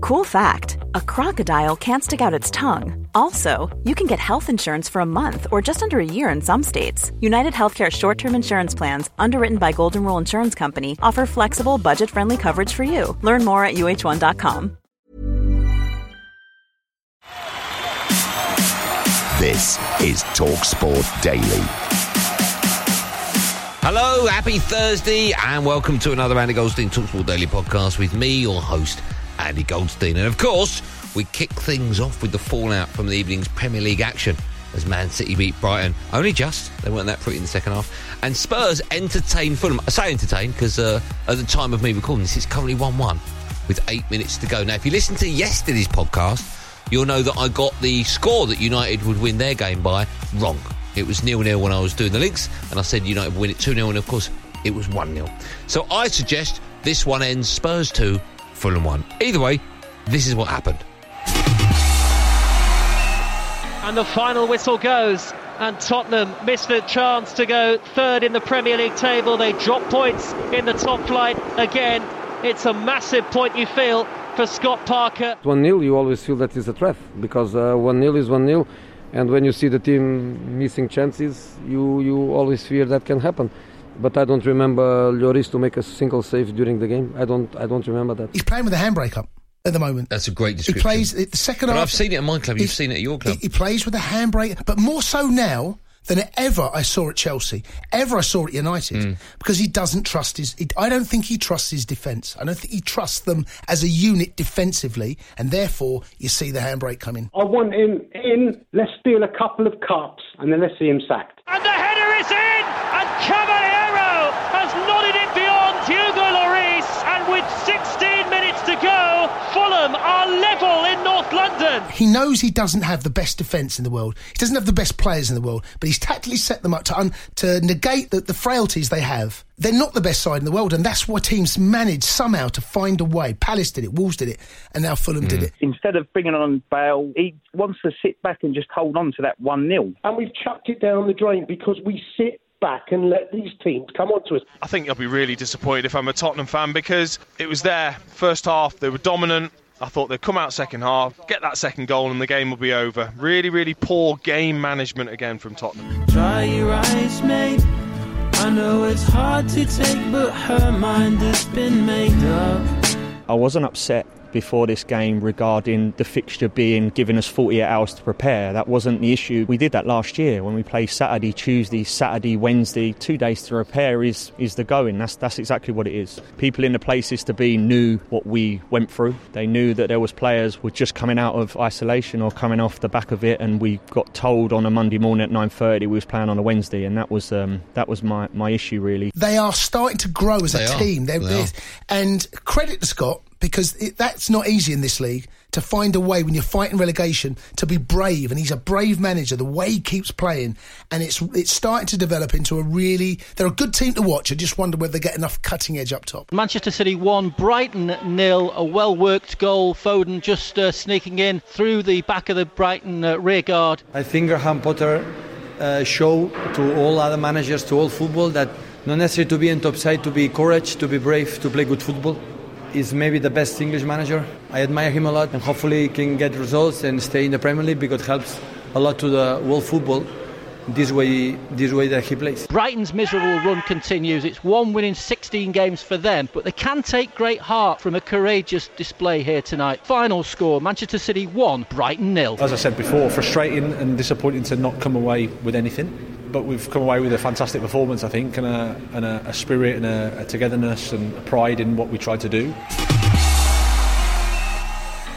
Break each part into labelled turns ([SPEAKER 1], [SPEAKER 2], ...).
[SPEAKER 1] Cool fact a crocodile can't stick out its tongue. Also, you can get health insurance for a month or just under a year in some states. United Healthcare short term insurance plans, underwritten by Golden Rule Insurance Company, offer flexible, budget friendly coverage for you. Learn more at uh1.com.
[SPEAKER 2] This is Talksport Daily.
[SPEAKER 3] Hello, happy Thursday, and welcome to another Andy Goldstein Talksport Daily podcast with me, your host, Andy Goldstein. And of course, we kick things off with the fallout from the evening's Premier League action as Man City beat Brighton. Only just. They weren't that pretty in the second half. And Spurs entertained Fulham. I say entertained because uh, at the time of me recording this, it's currently 1 1 with eight minutes to go. Now, if you listen to yesterday's podcast, you'll know that I got the score that United would win their game by wrong. It was nil nil when I was doing the links, and I said United would win it 2 0, and of course, it was 1 0. So I suggest this one ends Spurs 2, Fulham 1. Either way, this is what happened.
[SPEAKER 4] And the final whistle goes, and Tottenham missed the chance to go third in the Premier League table. They drop points in the top flight again. It's a massive point, you feel, for Scott Parker.
[SPEAKER 5] 1 0, you always feel that is a threat because uh, 1 0 is 1 0. And when you see the team missing chances, you, you always fear that can happen. But I don't remember Lloris to make a single save during the game. I don't I don't remember that.
[SPEAKER 6] He's playing with a handbrake up at the moment.
[SPEAKER 3] That's a great description.
[SPEAKER 6] He plays the second
[SPEAKER 3] But
[SPEAKER 6] half.
[SPEAKER 3] I've seen it at my club, you've
[SPEAKER 6] he-
[SPEAKER 3] seen it at your club.
[SPEAKER 6] He, he plays with a handbrake, but more so now than ever I saw at Chelsea, ever I saw at United,
[SPEAKER 3] Mm.
[SPEAKER 6] because he doesn't trust his. He, I don't think he trusts his defence. I don't think he trusts them as a unit defensively, and therefore you see the handbrake come in.
[SPEAKER 7] I want him in. Let's steal a couple of cups and then let's see him sacked.
[SPEAKER 4] And the header is in! And Cavaleiro has nodded it beyond Hugo Lloris. And with 16 minutes to go, Fulham are level in North
[SPEAKER 6] He knows he doesn't have the best defence in the world. He doesn't have the best players in the world, but he's tactically set them up to un- to negate the, the frailties they have. They're not the best side in the world, and that's why teams manage somehow to find a way. Palace did it, Wolves did it, and now Fulham did mm. it.
[SPEAKER 8] Instead of bringing on Bale, he wants to sit back and just hold on to that 1 0.
[SPEAKER 7] And we've chucked it down the drain because we sit back and let these teams come on to us.
[SPEAKER 9] I think I'll be really disappointed if I'm a Tottenham fan because it was there. First half, they were dominant. I thought they'd come out second half, get that second goal, and the game will be over. Really, really poor game management again from Tottenham.
[SPEAKER 10] Dry your eyes, mate. I know it's hard to take, but her mind has been made up.
[SPEAKER 11] I wasn't upset before this game regarding the fixture being giving us 48 hours to prepare. That wasn't the issue. We did that last year when we played Saturday, Tuesday, Saturday, Wednesday. Two days to repair is, is the going. That's that's exactly what it is. People in the places to be knew what we went through. They knew that there was players were just coming out of isolation or coming off the back of it, and we got told on a Monday morning at 9:30 we was playing on a Wednesday, and that was um, that was my, my issue really.
[SPEAKER 6] They are starting to grow as
[SPEAKER 11] They
[SPEAKER 6] a
[SPEAKER 11] are.
[SPEAKER 6] team. They're,
[SPEAKER 11] They
[SPEAKER 6] they're-
[SPEAKER 11] are.
[SPEAKER 6] and credit to Scott because it, that's not easy in this league to find a way when you're fighting relegation to be brave. And he's a brave manager. The way he keeps playing, and it's it's starting to develop into a really. They're a good team to watch. I just wonder whether they get enough cutting edge up top.
[SPEAKER 4] Manchester City 1, Brighton nil. A well worked goal. Foden just uh, sneaking in through the back of the Brighton uh, rear guard.
[SPEAKER 12] I think Graham Potter uh, show to all other managers, to all football, that not necessary to be in top side, to be courage, to be brave, to play good football. He's maybe the best English manager. I admire him a lot, and hopefully he can get results and stay in the Premier League because it helps a lot to the world football. This way, this way that he plays.
[SPEAKER 4] Brighton's miserable run continues. It's one win in 16 games for them, but they can take great heart from a courageous display here tonight. Final score Manchester City 1, Brighton nil.
[SPEAKER 13] As I said before, frustrating and disappointing to not come away with anything. But we've come away with a fantastic performance, I think, and a, and a, a spirit and a, a togetherness and a pride in what we tried to do.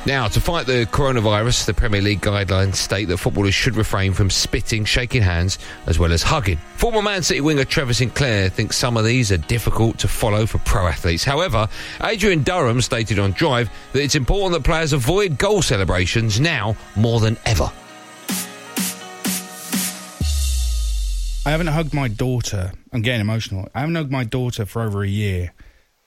[SPEAKER 3] Now, to fight the coronavirus, the Premier League guidelines state that footballers should refrain from spitting, shaking hands, as well as hugging. Former Man City winger Trevor Sinclair thinks some of these are difficult to follow for pro athletes. However, Adrian Durham stated on Drive that it's important that players avoid goal celebrations now more than ever.
[SPEAKER 14] I haven't hugged my daughter. I'm getting emotional. I haven't hugged my daughter for over a year.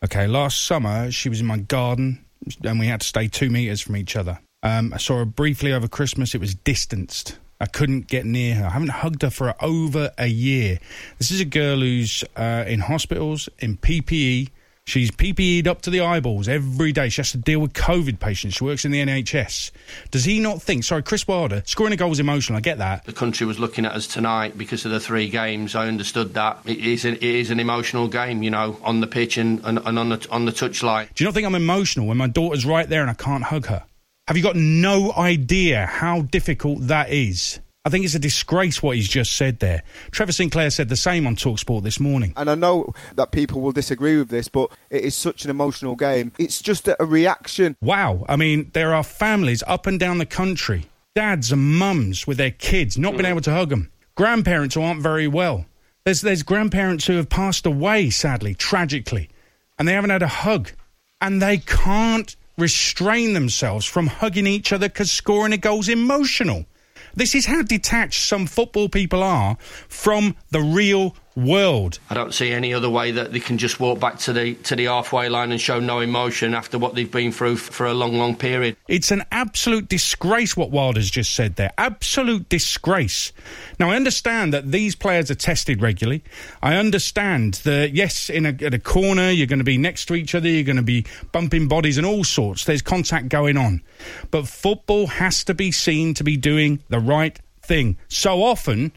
[SPEAKER 14] Okay, last summer she was in my garden and we had to stay two meters from each other. Um, I saw her briefly over Christmas. It was distanced. I couldn't get near her. I haven't hugged her for over a year. This is a girl who's uh, in hospitals, in PPE, She's PPE'd up to the eyeballs every day. She has to deal with COVID patients. She works in the NHS. Does he not think? Sorry, Chris Wilder, scoring a goal is emotional. I get that.
[SPEAKER 15] The country was looking at us tonight because of the three games. I understood that. It is, an, it is an emotional game, you know, on the pitch and, and, and on, the, on the touchline.
[SPEAKER 14] Do you not think I'm emotional when my daughter's right there and I can't hug her? Have you got no idea how difficult that is? I think it's a disgrace what he's just said there. Trevor Sinclair said the same on Talksport this morning.
[SPEAKER 16] And I know that people will disagree with this, but it is such an emotional game. It's just a reaction.
[SPEAKER 14] Wow. I mean, there are families up and down the country, dads and mums with their kids not being mm. able to hug them, grandparents who aren't very well. There's, there's grandparents who have passed away, sadly, tragically, and they haven't had a hug. And they can't restrain themselves from hugging each other because scoring a goal's emotional. This is how detached some football people are from the real world.
[SPEAKER 15] I don't see any other way that they can just walk back to the to the halfway line and show no emotion after what they've been through for a long, long period.
[SPEAKER 14] It's an absolute disgrace what Wilder's just said there. Absolute disgrace. Now I understand that these players are tested regularly. I understand that yes, in a, at a corner you're going to be next to each other, you're going to be bumping bodies and all sorts. There's contact going on, but football has to be seen to be doing the right thing. So often,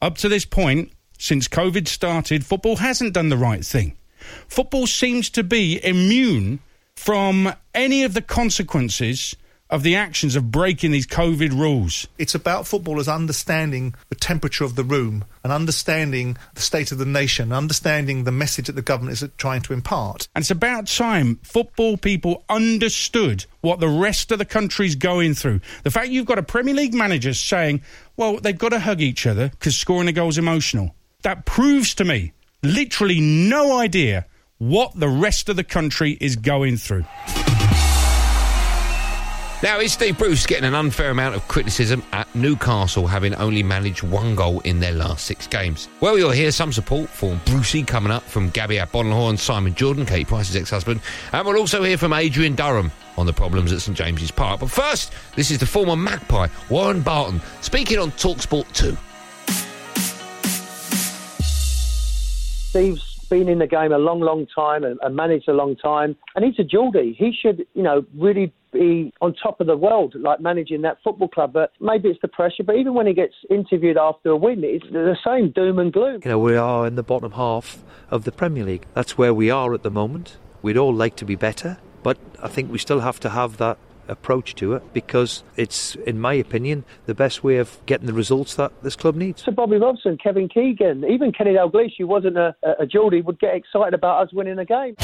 [SPEAKER 14] up to this point, since COVID started, football hasn't done the right thing. Football seems to be immune from any of the consequences of the actions of breaking these COVID rules.
[SPEAKER 17] It's about footballers understanding the temperature of the room and understanding the state of the nation, understanding the message that the government is trying to impart.
[SPEAKER 14] And it's about time football people understood what the rest of the country's going through. The fact you've got a Premier League manager saying, well, they've got to hug each other because scoring a goal is emotional. That proves to me literally no idea what the rest of the country is going through.
[SPEAKER 3] Now, is Steve Bruce getting an unfair amount of criticism at Newcastle having only managed one goal in their last six games? Well, you'll hear some support for Brucey coming up from Gabby Agbonlahor Simon Jordan, Kate Price's ex-husband, and we'll also hear from Adrian Durham on the problems at St James's Park. But first, this is the former Magpie, Warren Barton, speaking on TalkSport 2.
[SPEAKER 7] Steve's been in the game a long, long time and, and managed a long time, and he's a Geordie. He should, you know, really be on top of the world, like managing that football club. But maybe it's the pressure. But even when he gets interviewed after a win, it's the same doom and gloom.
[SPEAKER 18] You know, we are in the bottom half of the Premier League. That's where we are at the moment. We'd all like to be better, but I think we still have to have that approach to it because it's, in my opinion, the best way of getting the results that this club needs.
[SPEAKER 7] So Bobby Robson, Kevin Keegan, even Kenny Dalglish, who wasn't a, a Geordie, would get excited about us winning a game.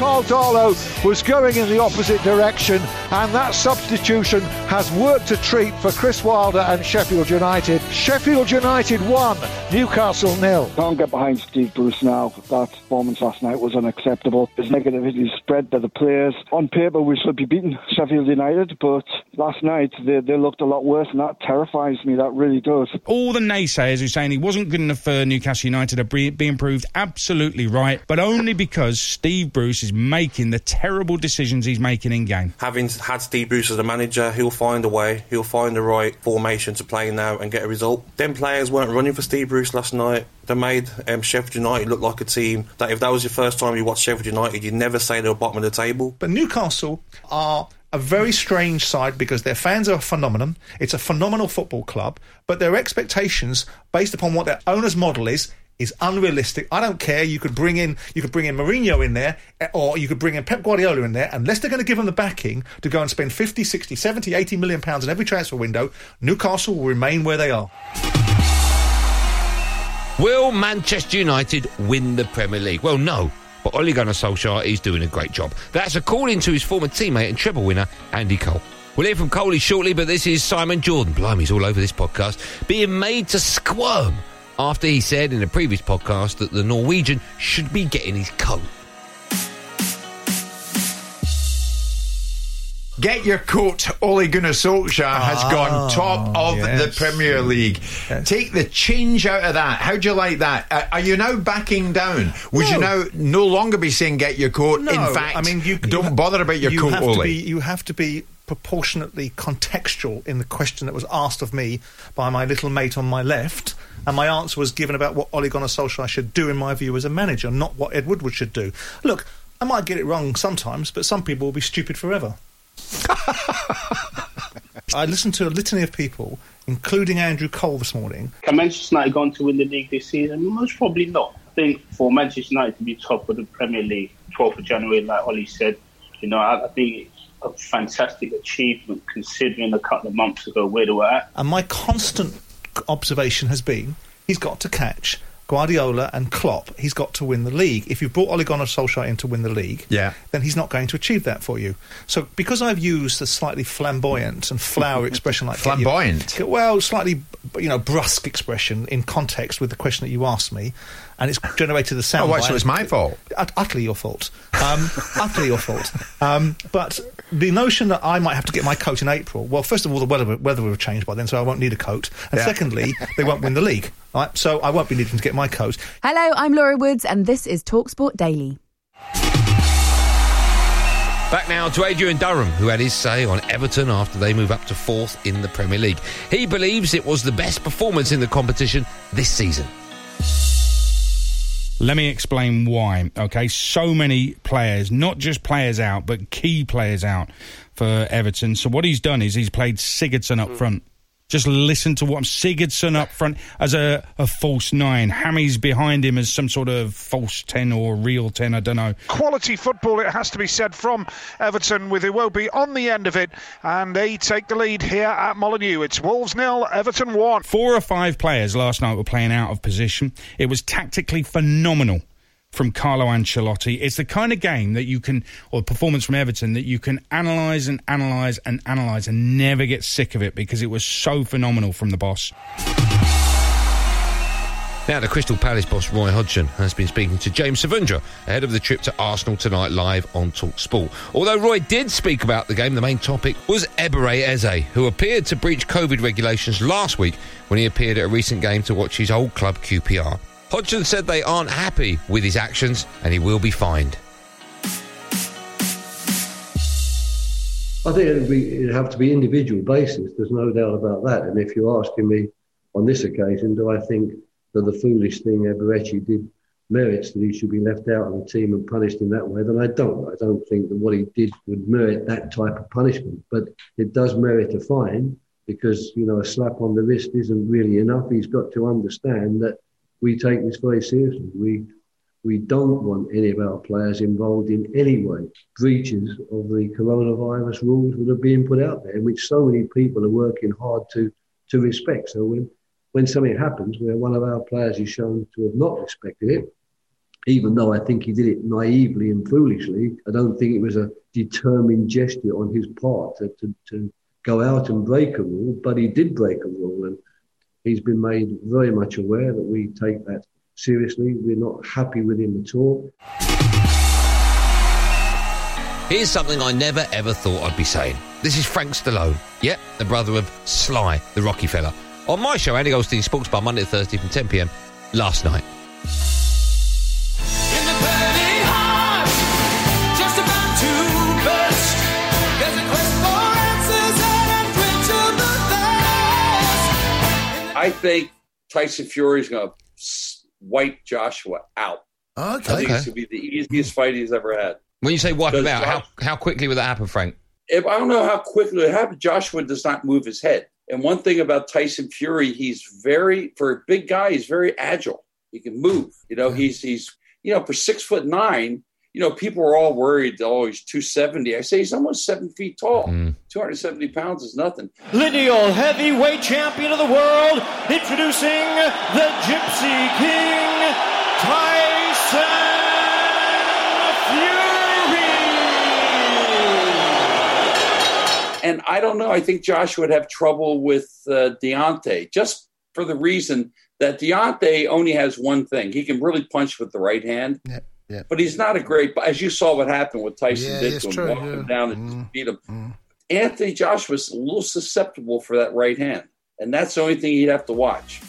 [SPEAKER 19] Karl Darlow was going in the opposite direction, and that substitution has worked a treat for Chris Wilder and Sheffield United. Sheffield United one, Newcastle nil.
[SPEAKER 20] Can't get behind Steve Bruce now. That performance last night was unacceptable. His negativity spread to the players. On paper, we should be beating Sheffield United, but last night they, they looked a lot worse, and that terrifies me. That really does.
[SPEAKER 14] All the naysayers who are saying he wasn't good enough for Newcastle United are being proved absolutely right, but only because Steve Bruce is making the terrible decisions he's making in game.
[SPEAKER 21] Having had Steve Bruce as a manager, he'll find a way. He'll find the right formation to play now and get a result. Them players weren't running for Steve Bruce last night. They made um, Sheffield United look like a team that if that was your first time you watched Sheffield United, you'd never say they were bottom of the table.
[SPEAKER 17] But Newcastle are a very strange side because their fans are a phenomenon. It's a phenomenal football club, but their expectations, based upon what their owner's model is, is unrealistic. I don't care. You could bring in you could bring in Mourinho in there eh, or you could bring in Pep Guardiola in there unless they're going to give them the backing to go and spend 50, 60, 70, 80 million pounds in every transfer window, Newcastle will remain where they are.
[SPEAKER 3] Will Manchester United win the Premier League? Well, no. But Ole Gunnar Solskjaer is doing a great job. That's according to his former teammate and treble winner, Andy Cole. We'll hear from Coley shortly, but this is Simon Jordan. Blimey, he's all over this podcast. Being made to squirm after he said in a previous podcast that the Norwegian should be getting his coat.
[SPEAKER 22] Get your coat. Ole Gunnar Solskjaer has
[SPEAKER 17] Ah,
[SPEAKER 22] gone top of
[SPEAKER 17] yes.
[SPEAKER 22] the Premier League. Take the change out of that. How do you like that? Uh, are you now backing down? Would you now no longer be saying get your coat?
[SPEAKER 17] No,
[SPEAKER 22] In fact,
[SPEAKER 17] I mean, you
[SPEAKER 22] don't
[SPEAKER 17] you ha-
[SPEAKER 22] bother about your
[SPEAKER 17] you
[SPEAKER 22] coat,
[SPEAKER 17] have
[SPEAKER 22] Ole.
[SPEAKER 17] To be, you have to be proportionately contextual in the question that was asked of me by my little mate on my left. And my answer was given about what Ole Gunnar Solskjaer should do, in my view, as a manager, not what Ed Woodward should do. Look, I might get it wrong sometimes, but some people will be stupid forever. I listened to a litany of people, including Andrew Cole this morning.
[SPEAKER 23] Can Manchester United go on to win the league this season? Most probably not. I think for Manchester United to be top of the Premier League, 12th of January, like Ollie said, you know, I, I think it's a fantastic achievement considering a couple of months ago where they were at.
[SPEAKER 17] And my constant observation has been he's got to catch Guardiola and Klopp. He's got to win the league. If you've brought Ole Gunnar Solskjaer in to win the league,
[SPEAKER 22] Yeah.
[SPEAKER 17] then he's not going to achieve that for you. So because I've used a slightly flamboyant and flower expression like
[SPEAKER 22] Flamboyant?
[SPEAKER 17] well, slightly you know brusque expression in context with the question that you asked me, and it's generated the sound.
[SPEAKER 22] Oh,
[SPEAKER 17] bite.
[SPEAKER 22] so it's my fault?
[SPEAKER 17] Utterly your fault. Um, utterly your fault. Um, but the notion that I might have to get my coat in April, well, first of all, the weather, weather will have changed by then, so I won't need a coat. And
[SPEAKER 24] Yeah.
[SPEAKER 17] secondly, they won't win the league. Right? So I won't be needing to get my coat.
[SPEAKER 24] Hello, I'm Laura Woods, and this is Talksport Daily.
[SPEAKER 3] Back now to Adrian Durham, who had his say on Everton after they move up to fourth in the Premier League. He believes it was the best performance in the competition this season.
[SPEAKER 14] Let me explain why. Okay, so many players, not just players out, but key players out for Everton. So what he's done is he's played Sigurdsson up hmm. front. Just listen to what I'm Sigurdsson up front as a, a false nine. Hammy's behind him as some sort of false ten or real ten. I don't know.
[SPEAKER 25] quality football, it has to be said, from Everton with Iwobi on the end of it. And they take the lead here at Molineux. It's Wolves nil, Everton 1.
[SPEAKER 14] Four or five players last night were playing out of position. It was tactically phenomenal from Carlo Ancelotti. It's the kind of game that you can, or performance from Everton, that you can analyse and analyse and analyse and never get sick of it because it was so phenomenal from the boss.
[SPEAKER 3] Now, the Crystal Palace boss Roy Hodgson has been speaking to James Savundra ahead of the trip to Arsenal tonight live on Talk Sport. Although Roy did speak about the game, the main topic was Ebere Eze, who appeared to breach COVID regulations last week when he appeared at a recent game to watch his old club QPR. Hodgson said they aren't happy with his actions and he will be fined.
[SPEAKER 26] I think it'd, be, it'd have to be individual basis. There's no doubt about that. And if you're asking me on this occasion, do I think that the foolish thing Eberechi did merits that he should be left out of the team and punished in that way, then I don't. I don't think that what he did would merit that type of punishment. But it does merit a fine because, you know, a slap on the wrist isn't really enough. He's got to understand that we take this very seriously. We we don't want any of our players involved in any way breaches of the coronavirus rules that are being put out there, which so many people are working hard to to respect. So when when something happens where one of our players is shown to have not respected it, even though I think he did it naively and foolishly, I don't think it was a determined gesture on his part to, to, to go out and break a rule, but he did break a rule and he's been made very much aware that we take that seriously. We're not happy with him at all.
[SPEAKER 3] Here's something I never ever thought I'd be saying. This is Frank Stallone. Yep, the brother of Sly, the Rocky fella. On my show, Andy Goldstein Sports Bar, Monday to Thursday from 10 pm last night.
[SPEAKER 27] I think Tyson Fury is going to wipe Joshua out.
[SPEAKER 3] Oh, okay.
[SPEAKER 27] I think it's going to be the easiest fight he's ever had.
[SPEAKER 3] When you say wipe him
[SPEAKER 27] Because
[SPEAKER 3] out, how, how quickly would that happen, Frank?
[SPEAKER 27] If I don't know how quickly it happened, Joshua does not move his head. And one thing about Tyson Fury, he's very for a big guy, he's very agile. He can move. You know, he's he's you know for six foot nine, you know, people were all worried, oh, he's 270. I say he's almost seven feet tall. 270 pounds is nothing.
[SPEAKER 28] Lineal heavyweight champion of the world, introducing the Gypsy King, Tyson Fury.
[SPEAKER 27] And I don't know. I think Josh would have trouble with uh, Deontay just for the reason that Deontay only has one thing. He can really punch with the right hand.
[SPEAKER 29] Yeah, yeah.
[SPEAKER 27] But he's not a great, as you saw what happened, with Tyson
[SPEAKER 29] Yeah,
[SPEAKER 27] did to him,
[SPEAKER 29] true,
[SPEAKER 27] walked
[SPEAKER 29] yeah.
[SPEAKER 27] him down and mm-hmm. beat him. Mm-hmm. Anthony Joshua's a little susceptible for that right hand. And that's the only thing he'd have to watch.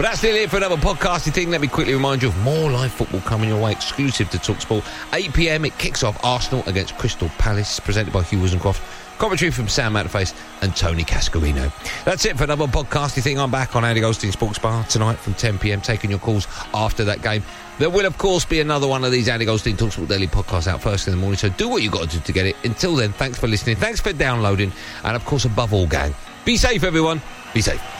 [SPEAKER 3] But that's nearly it for another podcasting thing. Let me quickly remind you of more live football coming your way, exclusive to Talksport. 8 pm, it kicks off Arsenal against Crystal Palace, presented by Hugh Woozencroft. Commentary from Sam Matterface and Tony Cascarino. That's it for another podcasting thing. I'm back on Andy Goldstein Sports Bar tonight from 10 pm, taking your calls after that game. There will, of course, be another one of these Andy Goldstein Talksport Daily podcasts out first in the morning, so do what you've got to do to get it. Until then, thanks for listening, thanks for downloading, and of course, above all, gang, be safe, everyone. Be safe.